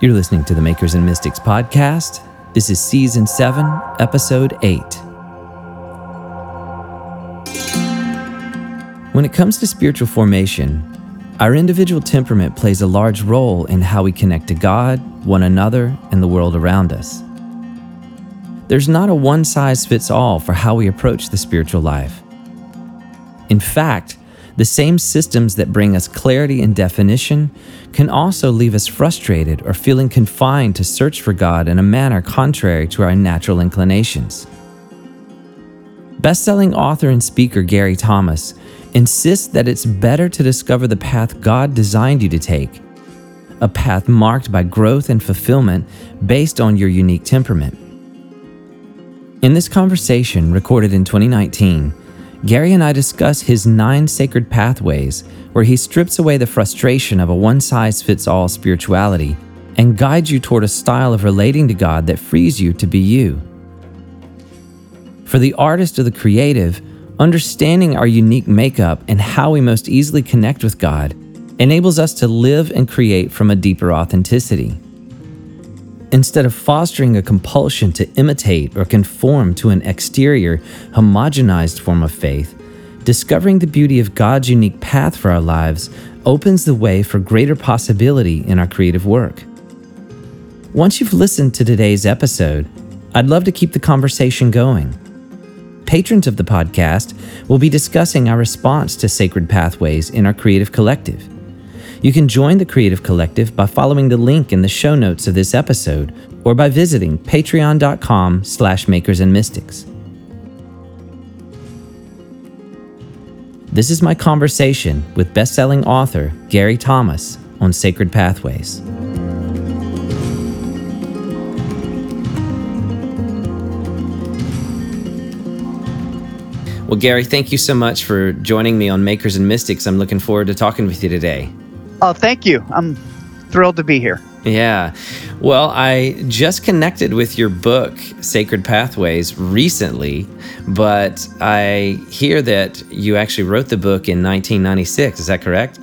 You're listening to the Makers and Mystics podcast. This is season 7, episode 8. When it comes to spiritual formation, our individual temperament plays a large role in how we connect to God, one another, and the world around us. There's not a one size fits all for how we approach the spiritual life. In fact, the same systems that bring us clarity and definition can also leave us frustrated or feeling confined to search for God in a manner contrary to our natural inclinations. Best-selling author and speaker Gary Thomas insists that it's better to discover the path God designed you to take, a path marked by growth and fulfillment based on your unique temperament. In this conversation, recorded in 2019, Gary and I discuss his nine sacred pathways where he strips away the frustration of a one size fits all spirituality and guides you toward a style of relating to God that frees you to be you. For the artist or the creative, understanding our unique makeup and how we most easily connect with God enables us to live and create from a deeper authenticity. Instead of fostering a compulsion to imitate or conform to an exterior, homogenized form of faith, discovering the beauty of God's unique path for our lives opens the way for greater possibility in our creative work. Once you've listened to today's episode, I'd love to keep the conversation going. Patrons of the podcast will be discussing our response to sacred pathways in our creative collective. You can join the Creative Collective by following the link in the show notes of this episode or by visiting patreon.com slash makers and mystics. This is my conversation with best-selling author Gary Thomas on Sacred Pathways. Well, Gary, thank you so much for joining me on Makers and Mystics. I'm looking forward to talking with you today. Oh, thank you. I'm thrilled to be here. Yeah. Well, I just connected with your book, Sacred Pathways, recently, but I hear that you actually wrote the book in 1996. Is that correct?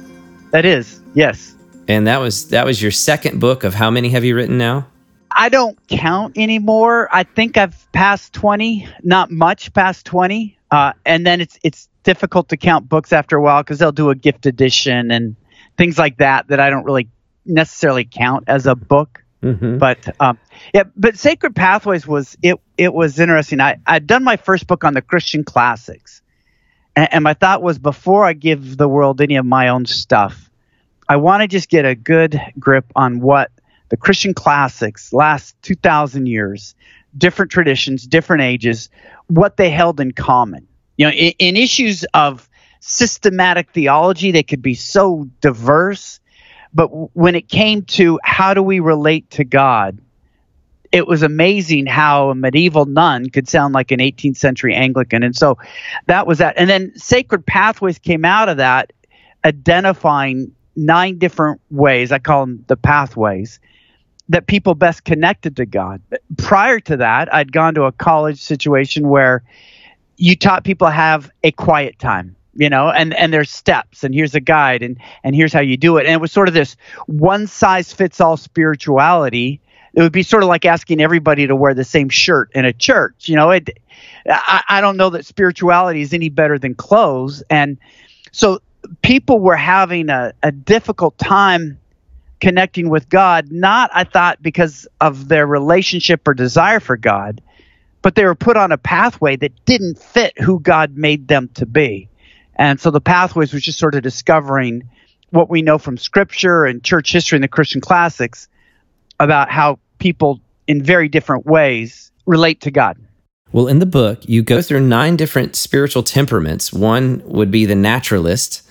That is, yes. And that was that was your second book of how many have you written now? I don't count anymore. I think I've passed 20, not much past 20. Uh, and then it's it's difficult to count books after a while because they'll do a gift edition and things like that that I don't really necessarily count as a book. Mm-hmm. But um, yeah, but Sacred Pathways was it. It was interesting. I I'd done my first book on the Christian classics, and, and my thought was before I give the world any of my own stuff, I want to just get a good grip on what the Christian classics last two thousand years, different traditions, different ages, what they held in common. You know, in, in issues of systematic theology. They could be so diverse. But when it came to how do we relate to God, it was amazing how a medieval nun could sound like an 18th century Anglican. And so that was that. And then Sacred Pathways came out of that, identifying nine different ways. I call them the pathways that people best connected to God. Prior to that, I'd gone to a college situation where you taught people have a quiet time you know and and there's steps and here's a guide and and here's how you do it. And it was sort of this one size fits all spirituality. It would be sort of like asking everybody to wear the same shirt in a church you know? It I, I don't know that spirituality is any better than clothes. And so people were having a, a difficult time connecting with god not i thought because of their relationship or desire for god but they were put on a pathway that didn't fit who god made them to be and so the pathways was just sort of discovering what we know from scripture and church history and the Christian classics about how people in very different ways relate to God. Well, in the book, you go through nine different spiritual temperaments. One would be the naturalist,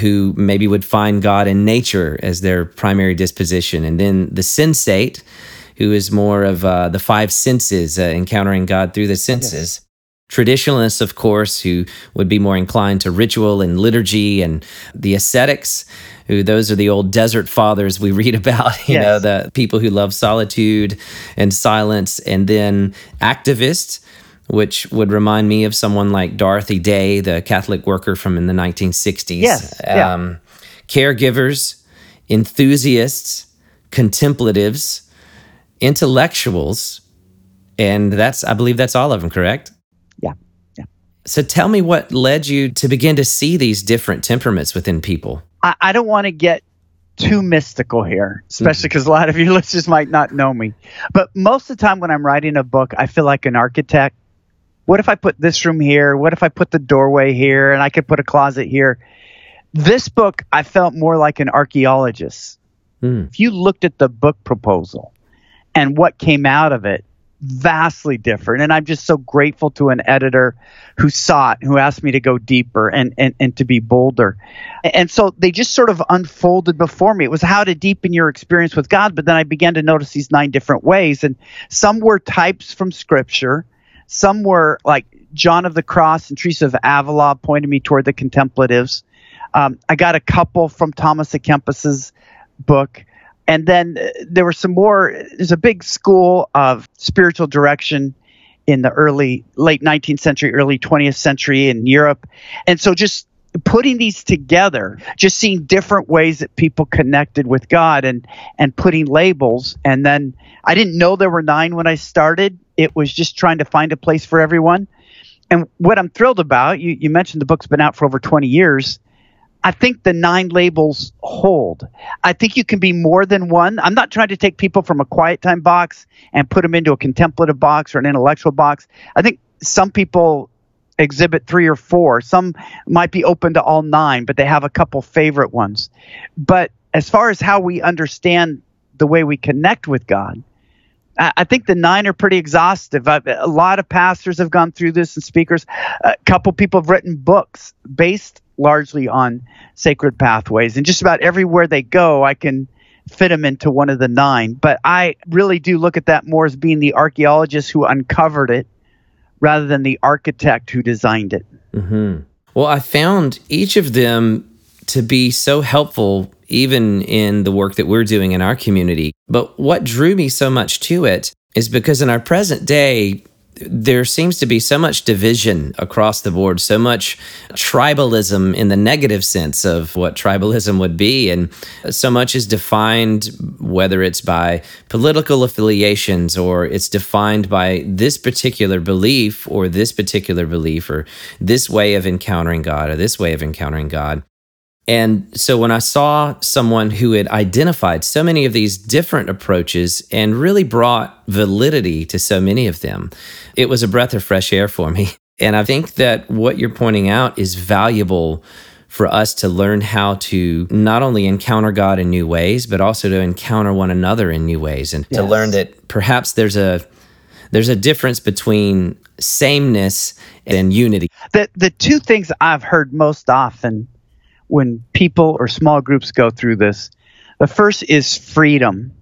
who maybe would find God in nature as their primary disposition, and then the sensate, who is more of uh, the five senses, uh, encountering God through the senses. Yes traditionalists, of course, who would be more inclined to ritual and liturgy, and the ascetics, who those are the old desert fathers we read about, you yes. know, the people who love solitude and silence, and then activists. Which would remind me of someone like Dorothy Day, the Catholic worker from in the 1960s. Yes. Um. Caregivers, enthusiasts, contemplatives, intellectuals, and that's I believe that's all of them, correct? So tell me what led you to begin to see these different temperaments within people. I, I don't want to get too mystical here, especially because mm-hmm. a lot of your listeners might not know me. But most of the time when I'm writing a book, I feel like an architect. What if I put this room here? What if I put the doorway here and I could put a closet here? This book, I felt more like an archaeologist. Mm. If you looked at the book proposal and what came out of it, vastly different. And I'm just so grateful to an editor who saw it, who asked me to go deeper and, and, and to be bolder. And so they just sort of unfolded before me. It was how to deepen your experience with God. But then I began to notice these nine different ways. And some were types from scripture, some were like John of the Cross and Teresa of Avila pointed me toward the contemplatives. Um, I got a couple from Thomas à Kempis's book and then uh, there were some more there's a big school of spiritual direction in the early late 19th century early 20th century in europe. And so just putting these together just seeing different ways that people connected with god and and putting labels. And then i didn't know there were nine when i started. It was just trying to find a place for everyone. And what i'm thrilled about you, you mentioned the book's been out for over 20 years I think the nine labels hold. I think you can be more than one. I'm not trying to take people from a quiet time box and put them into a contemplative box or an intellectual box. I think some people exhibit three or four. Some might be open to all nine, but they have a couple favorite ones. But as far as how we understand the way we connect with God, I think the nine are pretty exhaustive. I've, a lot of pastors have gone through this and speakers. A couple people have written books based largely on sacred pathways. And just about everywhere they go, I can fit them into one of the nine. But I really do look at that more as being the archaeologist who uncovered it rather than the architect who designed it. Mm-hmm. Well, I found each of them to be so helpful, even in the work that we're doing in our community. But what drew me so much to it is because in our present day, there seems to be so much division across the board, so much tribalism in the negative sense of what tribalism would be. And so much is defined, whether it's by political affiliations or it's defined by this particular belief or this particular belief or this way of encountering God or this way of encountering God. And so when I saw someone who had identified so many of these different approaches and really brought validity to so many of them, it was a breath of fresh air for me. And I think that what you're pointing out is valuable for us to learn how to not only encounter God in new ways, but also to encounter one another in new ways and yes. to learn that perhaps there's a there's a difference between sameness and unity. The the two things I've heard most often when people or small groups go through this. The first is freedom.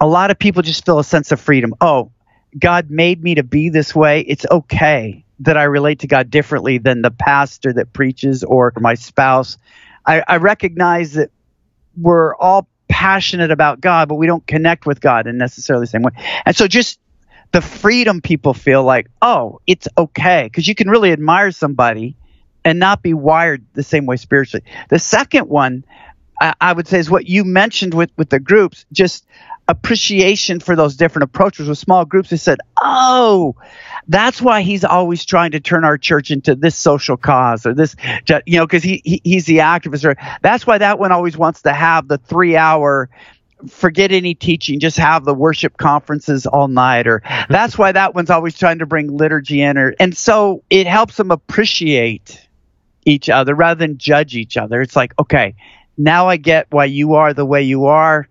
A lot of people just feel a sense of freedom. Oh, God made me to be this way. It's okay that I relate to God differently than the pastor that preaches or my spouse. I, I recognize that we're all passionate about God, but we don't connect with God in necessarily the same way. And so just the freedom people feel like, oh, it's okay. Because you can really admire somebody and not be wired the same way spiritually. The second one, I, I would say, is what you mentioned with, with the groups, just appreciation for those different approaches with small groups. They said, oh, that's why he's always trying to turn our church into this social cause or this, you know, because he, he, he's the activist. Or that's why that one always wants to have the three hour forget any teaching, just have the worship conferences all night. Or that's why that one's always trying to bring liturgy in. Or, and so it helps them appreciate each other rather than judge each other. It's like, okay, now I get why you are the way you are.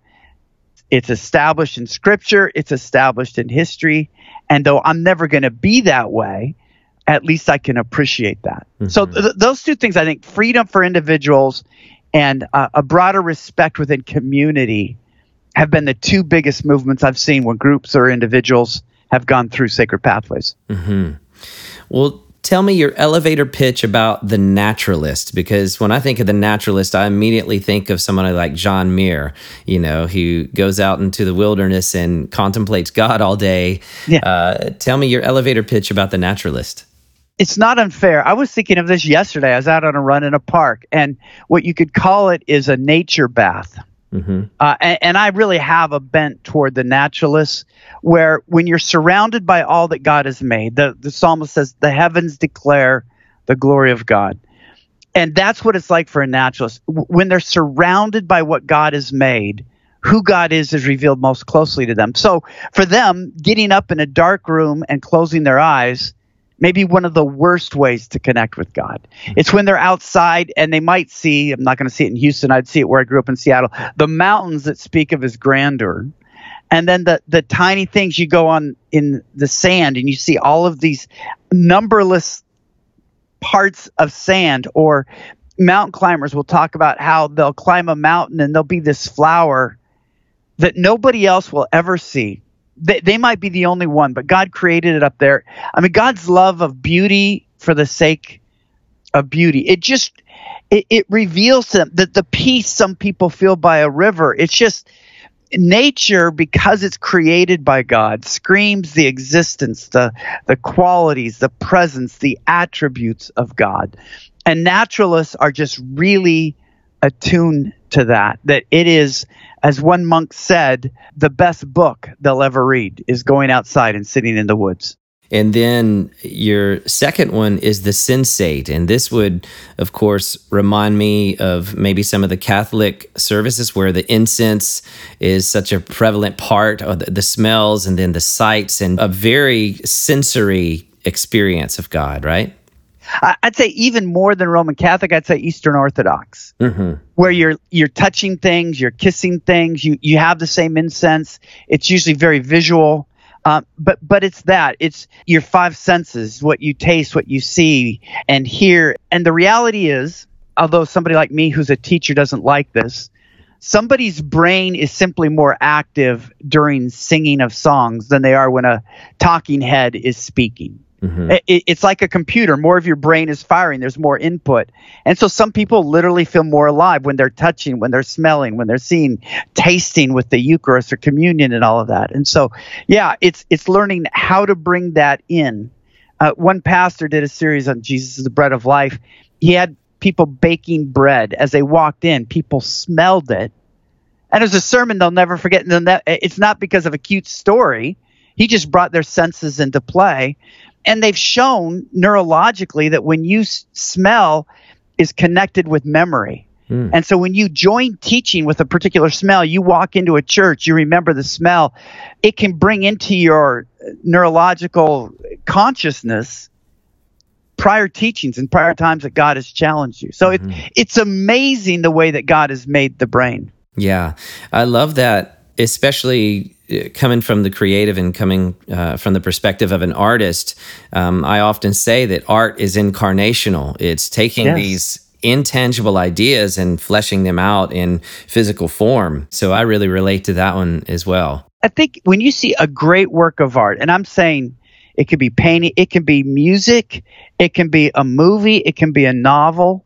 It's established in scripture, it's established in history. And though I'm never going to be that way, at least I can appreciate that. Mm-hmm. So, th- those two things, I think freedom for individuals and uh, a broader respect within community have been the two biggest movements I've seen when groups or individuals have gone through sacred pathways. Mm-hmm. Well, tell me your elevator pitch about the naturalist because when i think of the naturalist i immediately think of someone like john muir you know who goes out into the wilderness and contemplates god all day. Yeah. Uh, tell me your elevator pitch about the naturalist. It's not unfair. I was thinking of this yesterday. I was out on a run in a park and what you could call it is a nature bath Mm-hmm. Uh, and, and, I really have a bent toward the naturalist, where when you're surrounded by all that God has made, the, the psalmist says, the heavens declare the glory of God. And that's what it's like for a naturalist. When they're surrounded by what God has made, who God is is revealed most closely to them. So for them, getting up in a dark room and closing their eyes may be one of the worst ways to connect with God. Hmm. It's when they're outside and they might see, I'm not going to see it in Houston, I'd see it where I grew up in Seattle, the mountains that speak of his grandeur. And then the, the tiny things you go on in the sand and you see all of these numberless parts of sand or mountain climbers will talk about how they'll climb a mountain and there'll be this flower that nobody else will ever see. They, they might be the only one, but God created it up there. I mean, God's love of beauty for the sake of beauty. It just it, it reveals them that the peace some people feel by a river. It's just nature because it's created by God screams the existence, the the qualities, the presence, the attributes of God. And naturalists are just really attuned to that that it is as one monk said the best book they'll ever read is going outside and sitting in the woods and then your second one is the sensate. And this would, of course, remind me of maybe some of the Catholic services where the incense is such a prevalent part of the, the smells and then the sights and a very sensory experience of God, right? I'd say even more than Roman Catholic, I'd say Eastern Orthodox, mm-hmm. where you're you're touching things, you're kissing things, you you have the same incense. It's usually very visual, uh, but but it's that it's your five senses, what you taste, what you see and hear. And the reality is, although somebody like me who's a teacher doesn't like this, somebody's brain is simply more active during singing of songs than they are when a talking head is speaking. Mm-hmm. It, it's like a computer. More of your brain is firing. There's more input. And so some people literally feel more alive when they're touching, when they're smelling, when they're seeing, tasting with the Eucharist or communion and all of that. And so, yeah, it's it's learning how to bring that in. Uh, one pastor did a series on Jesus is the bread of life. He had people baking bread as they walked in. People smelled it. And it was a sermon they'll never forget. And that, it's not because of a cute story. He just brought their senses into play and they've shown neurologically that when you s- smell is connected with memory. Mm. And so when you join teaching with a particular smell, you walk into a church, you remember the smell, it can bring into your neurological consciousness prior teachings and prior times that God has challenged you. So mm-hmm. it, it's amazing the way that God has made the brain. Yeah. I love that, especially coming from the creative and coming uh, from the perspective of an artist, um, I often say that art is incarnational. It's taking yes. these intangible ideas and fleshing them out in physical form. So I really relate to that one as well. I think when you see a great work of art, and I'm saying it could be painting, it can be music, it can be a movie, it can be a novel.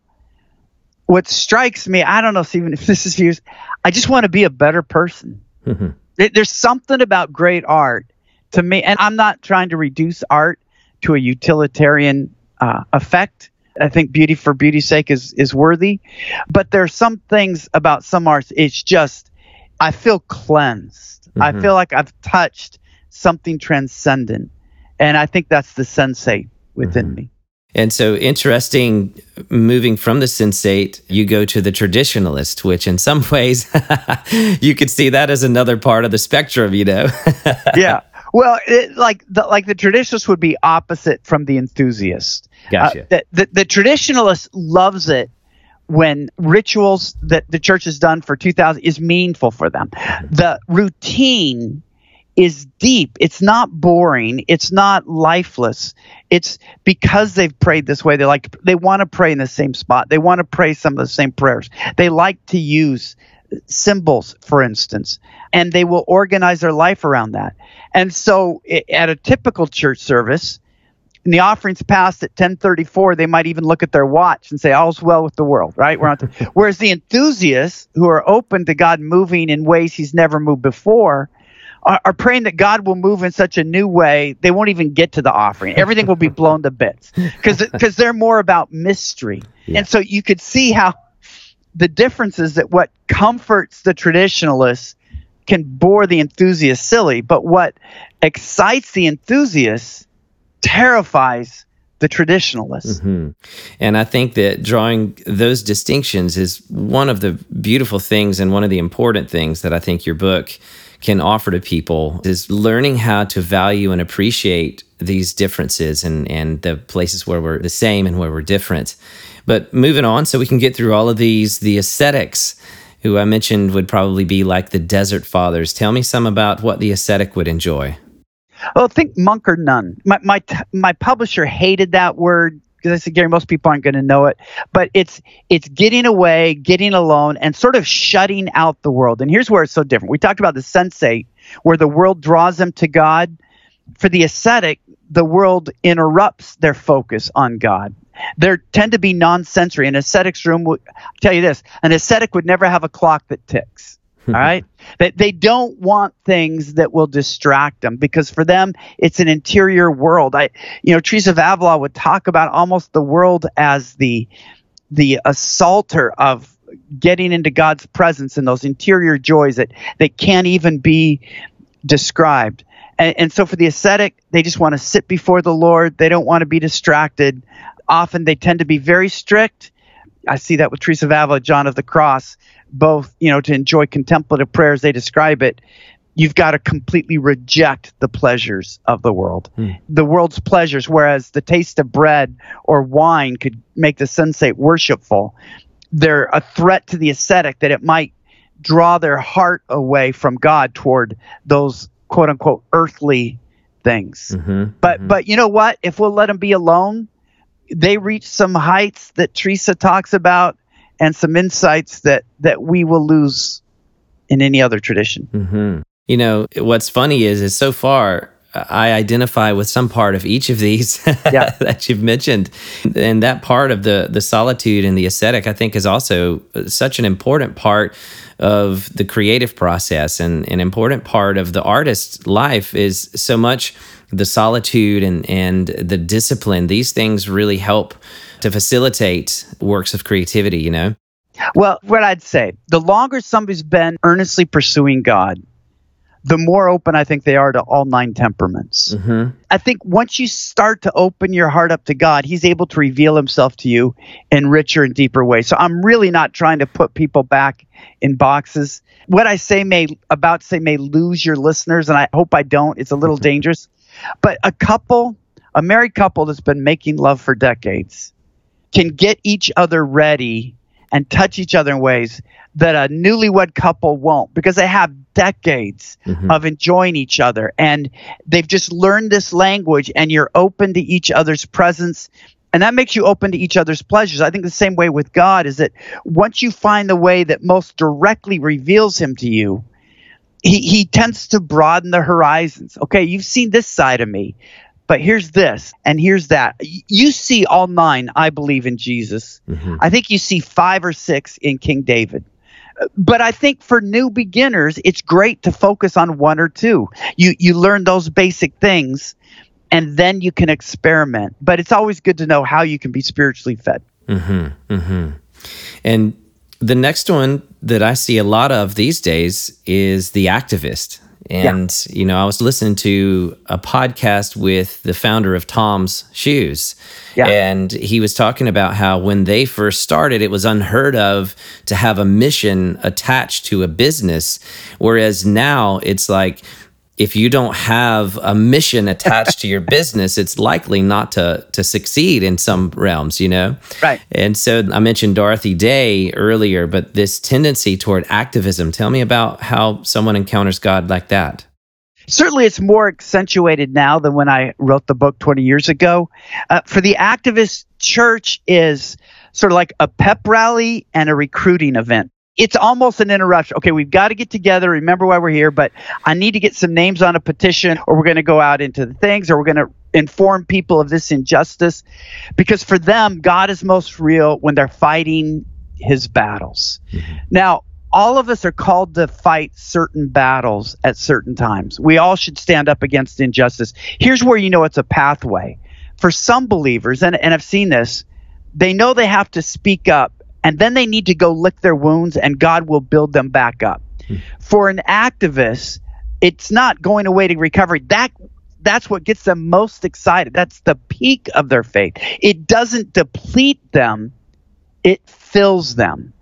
What strikes me, I don't know, Stephen, if this is views, I just want to be a better person. Mm-hmm. There's something about great art to me, and I'm not trying to reduce art to a utilitarian uh, effect. I think beauty for beauty's sake is is worthy, but there's some things about some arts. It's just I feel cleansed. Mm-hmm. I feel like I've touched something transcendent, and I think that's the sensate within mm-hmm. me. And so, interesting, moving from the sensate, you go to the traditionalist, which in some ways you could see that as another part of the spectrum, you know? yeah. Well, it, like the like the traditionalist would be opposite from the enthusiast. Gotcha. Uh, the, the, the traditionalist loves it when rituals that the church has done for 2000 is meaningful for them. Mm-hmm. The routine is deep. It's not boring. It's not lifeless. It's because they've prayed this way. They like they want to pray in the same spot. They want to pray some of the same prayers. They like to use symbols, for instance, and they will organize their life around that. And so, at a typical church service, and the offerings passed at 1034 they might even look at their watch and say all's well with the world right we're on whereas the enthusiasts who are open to god moving in ways he's never moved before are, are, praying that God will move in such a new way they won't even get to the offering. Everything will be blown to bits because because they're more about mystery. Yeah. And so you could see how the difference is that what comforts the traditionalists can bore the enthusiast silly, but what excites the enthusiast terrifies the traditionalists. Mm-hmm. And I think that drawing those distinctions is one of the beautiful things and one of the important things that I think your book can offer to people is learning how to value and appreciate these differences and, and the places where we're the same and where we're different. But moving on, so we can get through all of these, the ascetics, who I mentioned would probably be like the desert fathers. Tell me some about what the ascetic would enjoy. Well, think monk or nun. My my my publisher hated that word because I said, Gary, most people aren't going to know it, but it's it's getting away, getting alone, and sort of shutting out the world. And here's where it's so different. We talked about the sensate, where the world draws them to God. For the ascetic, the world interrupts their focus on God. There tend to be non-sensory. An ascetic's room will tell you this: an ascetic would never have a clock that ticks. All right, that they don't want things that will distract them because for them it's an interior world. I, you know, Teresa of Avila would talk about almost the world as the the assaulter of getting into God's presence and those interior joys that that can't even be described. And, and so for the ascetic, they just want to sit before the Lord. They don't want to be distracted. Often they tend to be very strict. I see that with Teresa of Avila, John of the Cross, both, you know, to enjoy contemplative prayers, they describe it. You've got to completely reject the pleasures of the world, hmm. the world's pleasures, whereas the taste of bread or wine could make the sensate worshipful. They're a threat to the ascetic that it might draw their heart away from God toward those quote unquote earthly things. Mm-hmm, but mm-hmm. but you know what? If we'll let them be alone, they reach some heights that Teresa talks about and some insights that that we will lose in any other tradition. Mm-hmm. You know what's funny is is so far I identify with some part of each of these yeah. that you've mentioned, and that part of the the solitude and the ascetic I think is also such an important part of the creative process and an important part of the artist's life is so much the solitude and and the discipline. These things really help to facilitate works of creativity, you know? Well, what I'd say, the longer somebody's been earnestly pursuing God, the more open I think they are to all nine temperaments. Mm-hmm. I think once you start to open your heart up to God, He's able to reveal Himself to you in richer and deeper ways. So I'm really not trying to put people back in boxes. What I say may about to say may lose your listeners, and I hope I don't. It's a little mm-hmm. dangerous. But a couple, a married couple that's been making love for decades, can get each other ready and touch each other in ways that a newlywed couple won't because they have decades mm-hmm. of enjoying each other and they've just learned this language and you're open to each other's presence and that makes you open to each other's pleasures. I think the same way with God is that once you find the way that most directly reveals him to you, he, he tends to broaden the horizons. Okay, you've seen this side of me but here's this and here's that. You see all nine, I believe, in Jesus. Mm-hmm. I think you see five or six in King David. But I think for new beginners, it's great to focus on one or two. You you learn those basic things, and then you can experiment. But it's always good to know how you can be spiritually fed. Mm-hmm. Mm-hmm. And the next one that I see a lot of these days is the activist. And, yeah. you know, I was listening to a podcast with the founder of Tom's Shoes. Yeah. And he was talking about how when they first started, it was unheard of to have a mission attached to a business. Whereas now it's like, if you don't have a mission attached to your business, it's likely not to to succeed in some realms, you know. Right. And so I mentioned Dorothy Day earlier, but this tendency toward activism. Tell me about how someone encounters God like that. Certainly, it's more accentuated now than when I wrote the book 20 years ago. Uh, for the activist, church is sort of like a pep rally and a recruiting event it's almost an interruption. Okay, we've got to get together. Remember why we're here, but I need to get some names on a petition, or we're going to go out into the things, or we're going to inform people of this injustice. Because for them, God is most real when they're fighting his battles. Mm-hmm. Now, all of us are called to fight certain battles at certain times. We all should stand up against injustice. Here's where you know it's a pathway. For some believers, and, and I've seen this, they know they have to speak up and then they need to go lick their wounds and God will build them back up. Hmm. For an activist, it's not going away to recovery. That that's what gets them most excited. That's the peak of their faith. It doesn't deplete them, it fills them.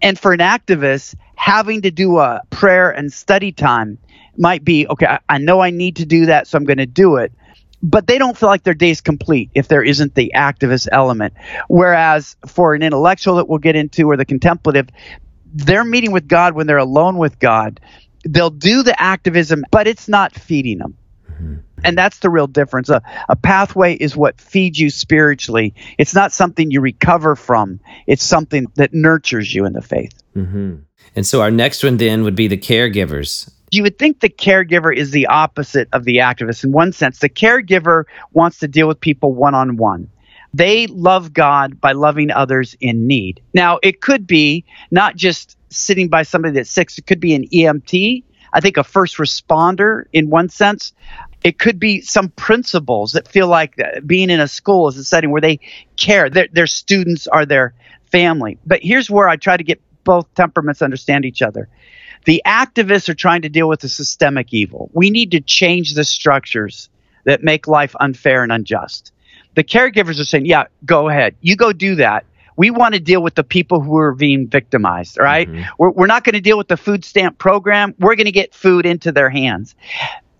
And for an activist, having to do a prayer and study time might be okay, I, I know I need to do that, so I'm going to do it. But they don't feel like their day's complete if there isn't the activist element. Whereas for an intellectual that we'll get into or the contemplative, they're meeting with God when they're alone with God. They'll do the activism, but it's not feeding them. Mm-hmm. And that's the real difference. A, a pathway is what feeds you spiritually. It's not something you recover from, it's something that nurtures you in the faith. Mm-hmm. And so our next one then would be the caregivers. You would think the caregiver is the opposite of the activist in one sense. The caregiver wants to deal with people one on one. They love God by loving others in need. Now, it could be not just sitting by somebody that's sick, it could be an EMT, I think a first responder in one sense. It could be some principals that feel like uh, being in a school is a setting where they care. Their, their students are their family. But here's where I try to get both temperaments understand each other. The activists are trying to deal with the systemic evil. We need to change the structures that make life unfair and unjust. The caregivers are saying, yeah, go ahead. You go do that. We want to deal with the people who are being victimized, right? Mm-hmm. We're, we're not going to deal with the food stamp program. We're going to get food into their hands.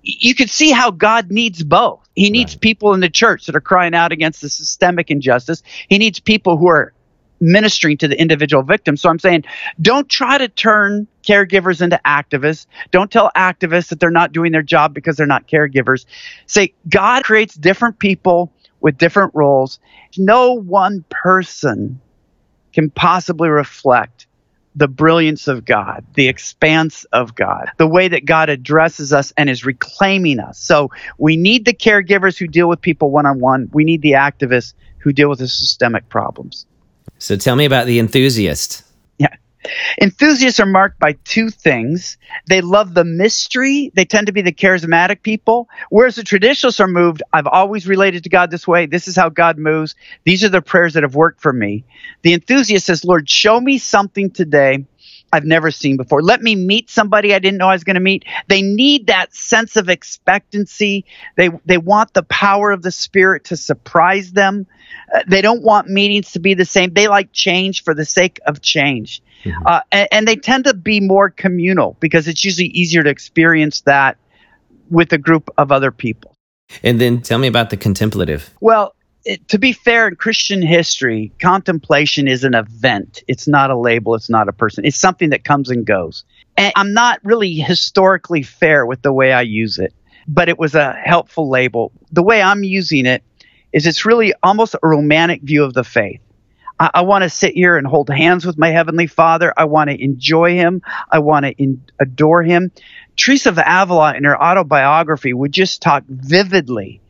You can see how God needs both. He needs right. people in the church that are crying out against the systemic injustice. He needs people who are ministering to the individual victim. So I'm saying don't try to turn caregivers into activists. Don't tell activists that they're not doing their job because they're not caregivers. Say God creates different people with different roles. No one person can possibly reflect the brilliance of God, the expanse of God, the way that God addresses us and is reclaiming us. So we need the caregivers who deal with people one on one. We need the activists who deal with the systemic problems. So tell me about the enthusiast. Yeah. Enthusiasts are marked by two things. They love the mystery. They tend to be the charismatic people. Whereas the traditionalists are moved, I've always related to God this way. This is how God moves. These are the prayers that have worked for me. The enthusiast says, Lord, show me something today I've never seen before. Let me meet somebody I didn't know I was going to meet. They need that sense of expectancy. They they want the power of the spirit to surprise them. Uh, they don't want meetings to be the same. They like change for the sake of change. Mm-hmm. Uh, and, and they tend to be more communal because it's usually easier to experience that with a group of other people. And then tell me about the contemplative. Well, it, to be fair, in Christian history, contemplation is an event. It's not a label. It's not a person. It's something that comes and goes. And I'm not really historically fair with the way I use it, but it was a helpful label. The way I'm using it is it's really almost a romantic view of the faith. I, I want to sit here and hold hands with my Heavenly Father. I want to enjoy Him. I want to adore Him. Teresa of Avila, in her autobiography, would just talk vividly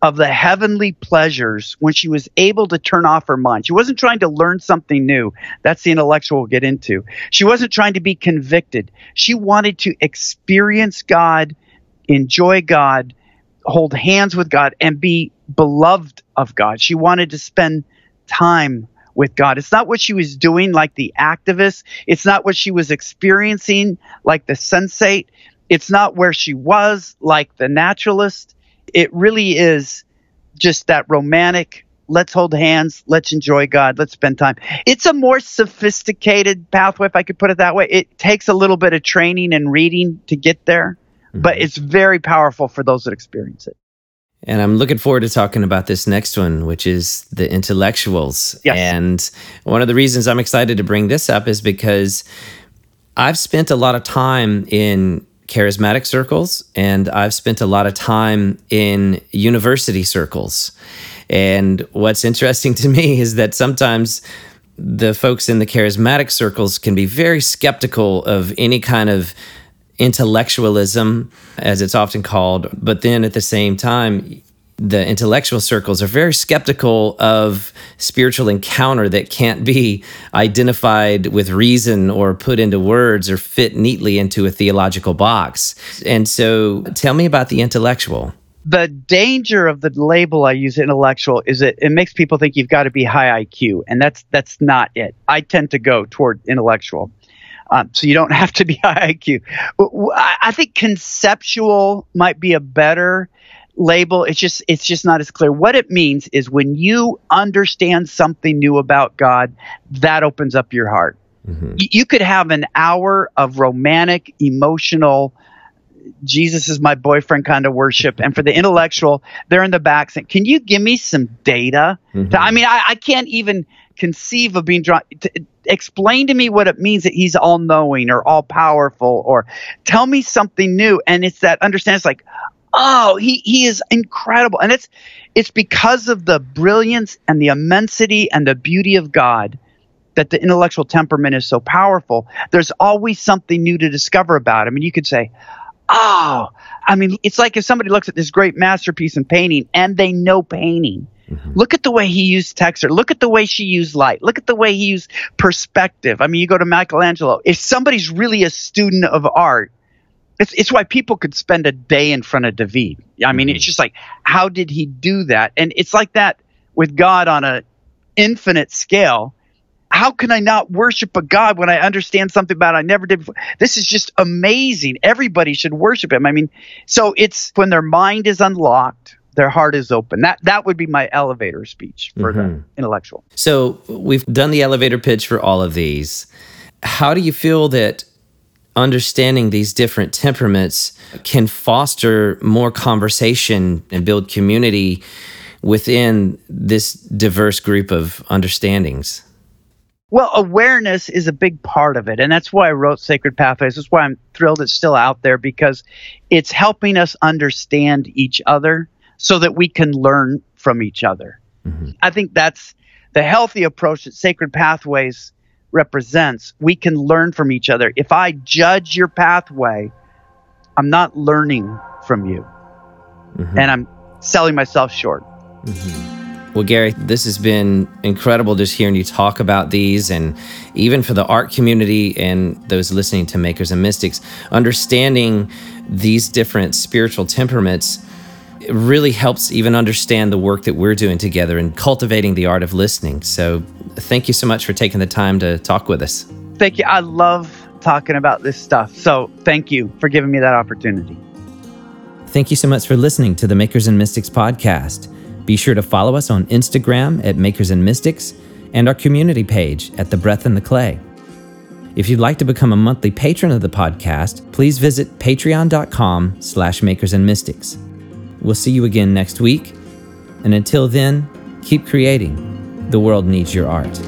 of the heavenly pleasures when she was able to turn off her mind. She wasn't trying to learn something new. That's the intellectual we'll get into. She wasn't trying to be convicted. She wanted to experience God, enjoy God, hold hands with God, and be beloved of God. She wanted to spend time with God. It's not what she was doing like the activist. It's not what she was experiencing like the sensate. It's not where she was like the naturalist it really is just that romantic let's hold hands let's enjoy god let's spend time it's a more sophisticated pathway if i could put it that way it takes a little bit of training and reading to get there mm-hmm. but it's very powerful for those that experience it and I'm looking forward to talking about this next one, which is the intellectuals. Yes. And one of the reasons I'm excited to bring this up is because I've spent a lot of time in charismatic circles, and I've spent a lot of time in university circles. And what's interesting to me is that sometimes the folks in the charismatic circles can be very skeptical of any kind of intellectualism, as it's often called. But then at the same time, the intellectual circles are very skeptical of spiritual encounter that can't be identified with reason or put into words or fit neatly into a theological box. And so tell me about the intellectual. the danger of the label I use intellectual is that it makes people think you've got to be high IQ, and that's that's not it. I tend to go toward intellectual, um, so you don't have to be high IQ. I think conceptual might be a better label. It's just it's just not as clear. What it means is when you understand something new about God, that opens up your heart. Mm-hmm. you could have an hour of romantic, emotional Jesus is my boyfriend kind of worship. And for the intellectual, they're in the back saying, Can you give me some data? Mm-hmm. I mean, I, I, can't even conceive of being drawn. To, explain to me what it means that he's all knowing or all powerful or tell me something new. And it's that understand it's like, oh, he, he is incredible. And it's it's because of the brilliance and the immensity and the beauty of God that the intellectual temperament is so powerful. There's always something new to discover about him. And you could say, oh, I mean, it's like if somebody looks at this great masterpiece in painting and they know painting. Mm-hmm. Look at the way he used texture. Look at the way she used light. Look at the way he used perspective. I mean, you go to Michelangelo. If somebody's really a student of art, it's, it's why people could spend a day in front of David. I mean, mm-hmm. it's just like, how did he do that? And it's like that with God on a infinite scale how can I not worship a God when I understand something about it I never did before? This is just amazing. Everybody should worship him. I mean, so it's when their mind is unlocked, their heart is open. That that would be my elevator speech for mm-hmm. the intellectual. So we've done the elevator pitch for all of these. How do you feel that understanding these different temperaments can foster more conversation and build community within this diverse group of understandings? Well, awareness is a big part of it. And that's why I wrote Sacred Pathways. That's why I'm thrilled it's still out there because it's helping us understand each other so that we can learn from each other. Mm-hmm. I think that's the healthy approach that Sacred Pathways represents. We can learn from each other. If I judge your pathway, I'm not learning from you. Mm-hmm. And I'm selling myself short. Mm-hmm. Well, Gary, this has been incredible just hearing you talk about these, and even for the art community and those listening to Makers and Mystics, understanding these different spiritual temperaments it really helps even understand the work that we're doing together and cultivating the art of listening. So, thank you so much for taking the time to talk with us. Thank you. I love talking about this stuff. So, thank you for giving me that opportunity. Thank you so much for listening to the Makers and Mystics podcast. Be sure to follow us on Instagram at Makers and Mystics and our community page at The Breath and the Clay. If you'd like to become a monthly patron of the podcast, please visit patreon.com slash makers and mystics. We'll see you again next week. And until then, keep creating. The world needs your art.